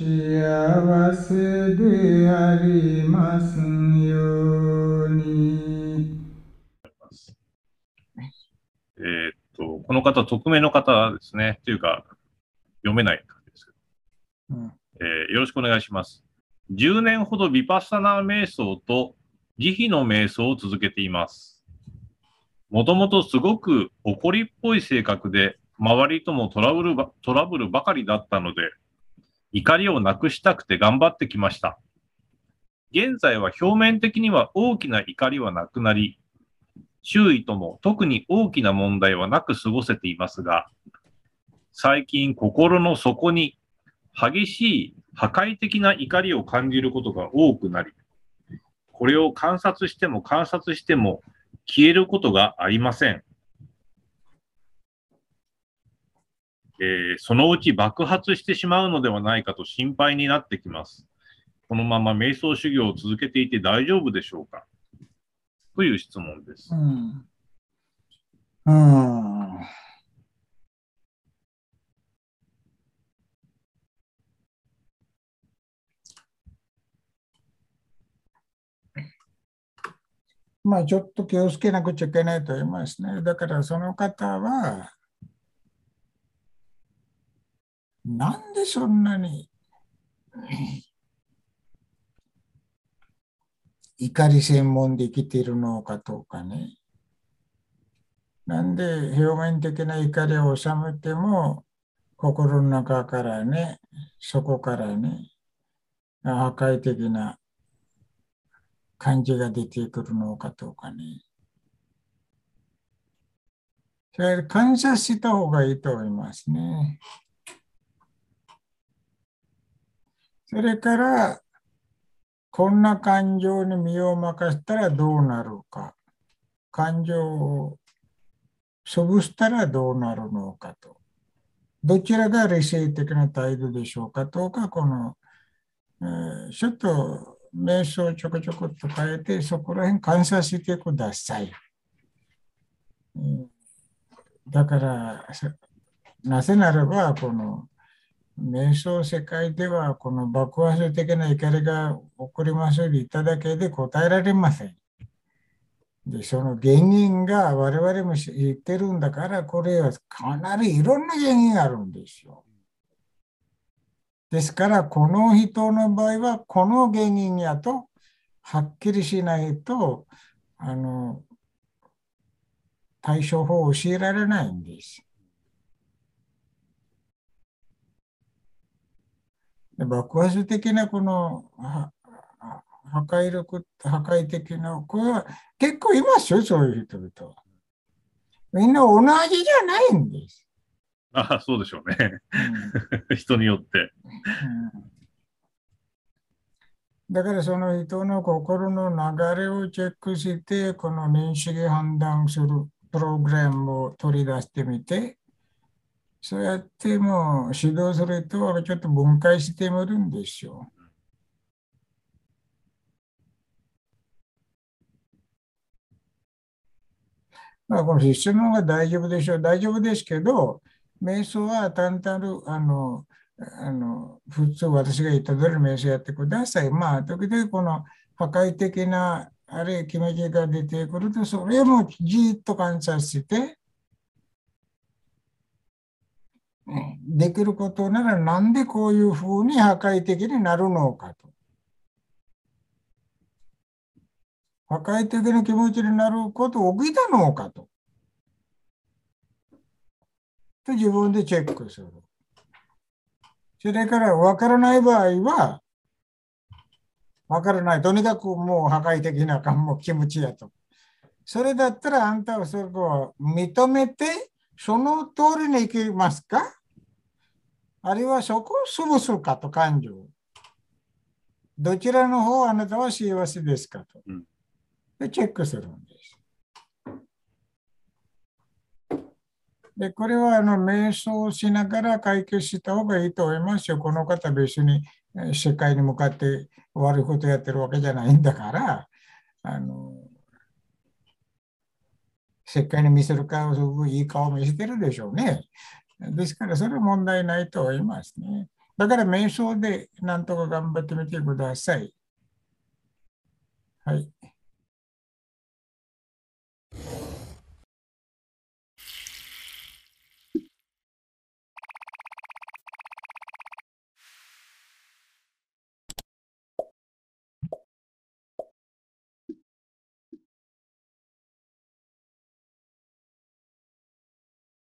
幸せでありますように。えーっと、この方、匿名の方ですね。というか、読めない方ですけど、うんえーよろしくお願いします。10年ほどヴィパッサナー瞑想と慈悲の瞑想を続けています。もともとすごく怒りっぽい性格で、周りともトラブルばトラブルばかりだったので、怒りをなくしたくて頑張ってきました。現在は表面的には大きな怒りはなくなり、周囲とも特に大きな問題はなく過ごせていますが、最近心の底に激しい破壊的な怒りを感じることが多くなり、これを観察しても観察しても消えることがありません。えーそのうち爆発してしまうのではないかと心配になってきます。このまま瞑想修行を続けていて大丈夫でしょうか？という質問ですう。ん。うん。まあちょっと気をつけなくちゃいけないと思いますね。だからその方は、なんでそんなに怒り専門で生きているのかとかね。なんで表面的な怒りを収めても心の中からね、そこからね、破壊的な感じが出てくるのかとかね。それ感謝した方がいいと思いますね。それから、こんな感情に身を任せたらどうなるか。感情を潰したらどうなるのかと。どちらが理性的な態度でしょうかとか、この、えーちょっと瞑想をちょこちょこっと変えて、そこら辺観察してください。うんだから、なぜならば、この瞑想世界では、この爆発的な怒りが起こりますように言っただけで答えられません。で、その原因が我々も知ってるんだから、これはかなりいろんな原因があるんですよ。ですから、この人の場合は、この原因やと、はっきりしないと、あの、対処法を教えられないんです。で爆発的なこの破壊力、破壊的な、これは結構いますよ、そういう人々は。みんな同じじゃないんです。ああ、そうでしょうね。うん人によって。うんだからその人の心の流れをチェックして、この認識判断するプログラムを取り出してみて、そうやってもう指導するとちょっと分解してみるんですよ。まあ、この質問は大丈夫でしょう。大丈夫ですけど、瞑想は単なる、あの、あの普通私が言った通り瞑想やってください。まあ、時々この破壊的なあれ決め手が出てくると、それもじっと観察して、うんできることならなんでこういうふうに破壊的になるのかと。破壊的な気持ちになることを起きたのかと。と自分でチェックする。それから分からない場合は、分からない。とにかくもう破壊的な感も気持ちやと。それだったらあんたはそれを認めて、その通りに生きますか？あるいはそこを潰すかと感情。どちらの方あなたは幸せですかと。うんで、チェックするんです。で、これはあの瞑想しながら解決した方がいいと思いますよ。この方別にえー世界に向かって悪いことやってるわけじゃないんだから、あの、世界に見せる顔、すごくいい顔を見せてるでしょうね。ですから、それは問題ないと思いますね。だから瞑想でなんとか頑張ってみてください。はい。